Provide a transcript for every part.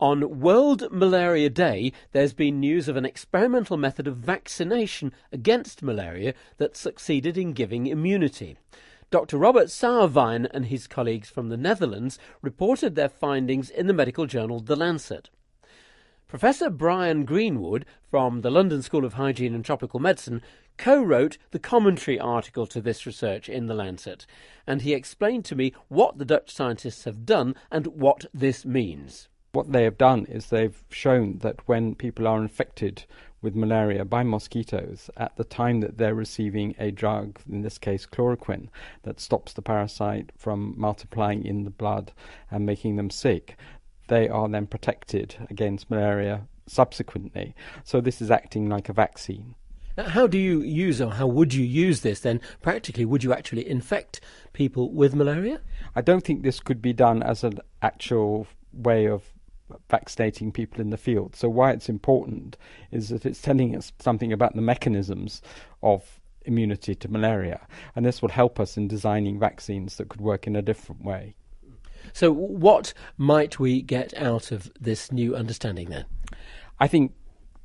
On World Malaria Day, there's been news of an experimental method of vaccination against malaria that succeeded in giving immunity. Dr. Robert Sauerwein and his colleagues from the Netherlands reported their findings in the medical journal The Lancet. Professor Brian Greenwood from the London School of Hygiene and Tropical Medicine co wrote the commentary article to this research in The Lancet, and he explained to me what the Dutch scientists have done and what this means. What they have done is they've shown that when people are infected with malaria by mosquitoes at the time that they're receiving a drug, in this case chloroquine, that stops the parasite from multiplying in the blood and making them sick, they are then protected against malaria subsequently. So this is acting like a vaccine. How do you use, or how would you use this then? Practically, would you actually infect people with malaria? I don't think this could be done as an actual way of vaccinating people in the field. So why it's important is that it's telling us something about the mechanisms of immunity to malaria, and this will help us in designing vaccines that could work in a different way. So, what might we get out of this new understanding then? I think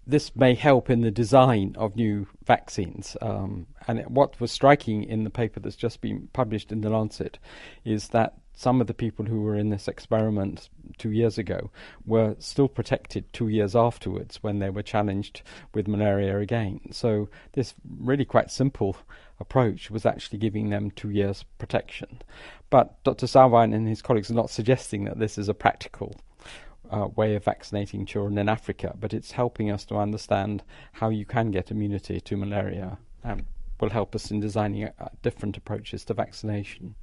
this may help in the design of new vaccines. Um, and what was striking in the paper that's just been published in the Lancet is that some of the people who were in this experiment two years ago were still protected two years afterwards when they were challenged with malaria again. So, this really quite simple approach was actually giving them two years protection. But Dr. Sauerwein and his colleagues are not suggesting that this is a practical uh, way of vaccinating children in Africa, but it's helping us to understand how you can get immunity to malaria and will help us in designing uh, different approaches to vaccination.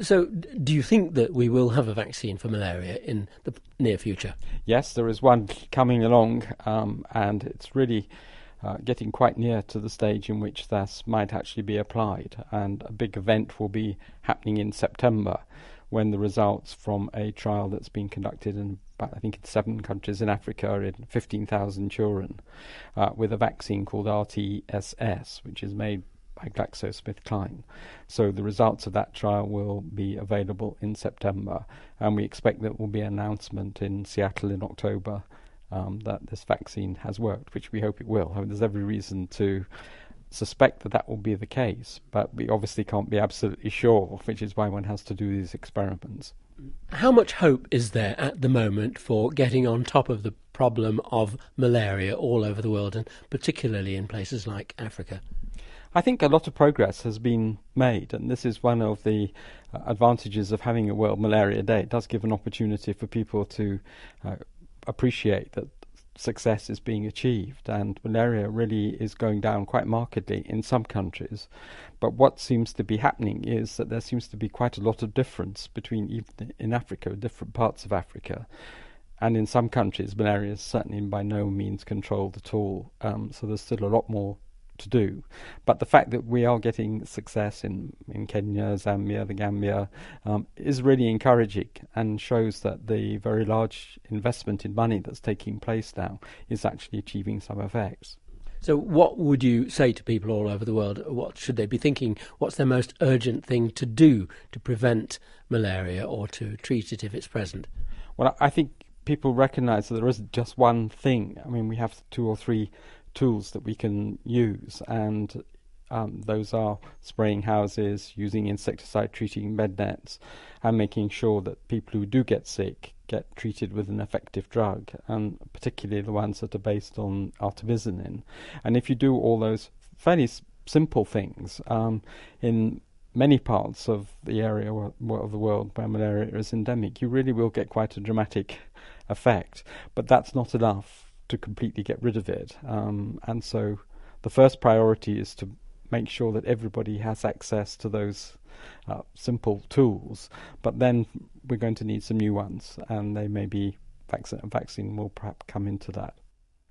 So, do you think that we will have a vaccine for malaria in the near future? Yes, there is one coming along, um, and it's really uh, getting quite near to the stage in which this might actually be applied. And a big event will be happening in September when the results from a trial that's been conducted in, I think, in seven countries in Africa in 15,000 children uh, with a vaccine called RTSS, which is made by GlaxoSmithKline. So the results of that trial will be available in September, and we expect there will be an announcement in Seattle in October um, that this vaccine has worked, which we hope it will. I mean, there's every reason to suspect that that will be the case, but we obviously can't be absolutely sure, which is why one has to do these experiments. How much hope is there at the moment for getting on top of the problem of malaria all over the world, and particularly in places like Africa? I think a lot of progress has been made, and this is one of the uh, advantages of having a World Malaria Day. It does give an opportunity for people to uh, appreciate that success is being achieved, and malaria really is going down quite markedly in some countries. But what seems to be happening is that there seems to be quite a lot of difference between even in Africa, different parts of Africa. And in some countries, malaria is certainly by no means controlled at all. Um, so there's still a lot more to do. But the fact that we are getting success in, in Kenya, Zambia, the Gambia um, is really encouraging and shows that the very large investment in money that's taking place now is actually achieving some effects. So, what would you say to people all over the world? What should they be thinking? What's their most urgent thing to do to prevent malaria or to treat it if it's present? Well, I think people recognize that there isn't just one thing. I mean, we have two or three tools that we can use, and um, those are spraying houses, using insecticide treating bed nets, and making sure that people who do get sick get treated with an effective drug, and particularly the ones that are based on artemisinin. And if you do all those fairly s- simple things, um, in many parts of the area of the world where malaria is endemic, you really will get quite a dramatic effect. But that's not enough to completely get rid of it. Um, and so the first priority is to make sure that everybody has access to those uh, simple tools. But then we're going to need some new ones, and they may be vaccine, vaccine will perhaps come into that.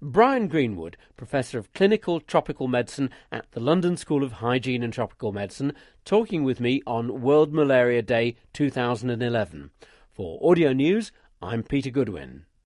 Brian Greenwood, Professor of Clinical Tropical Medicine at the London School of Hygiene and Tropical Medicine, talking with me on World Malaria Day 2011. For Audio News, I'm Peter Goodwin.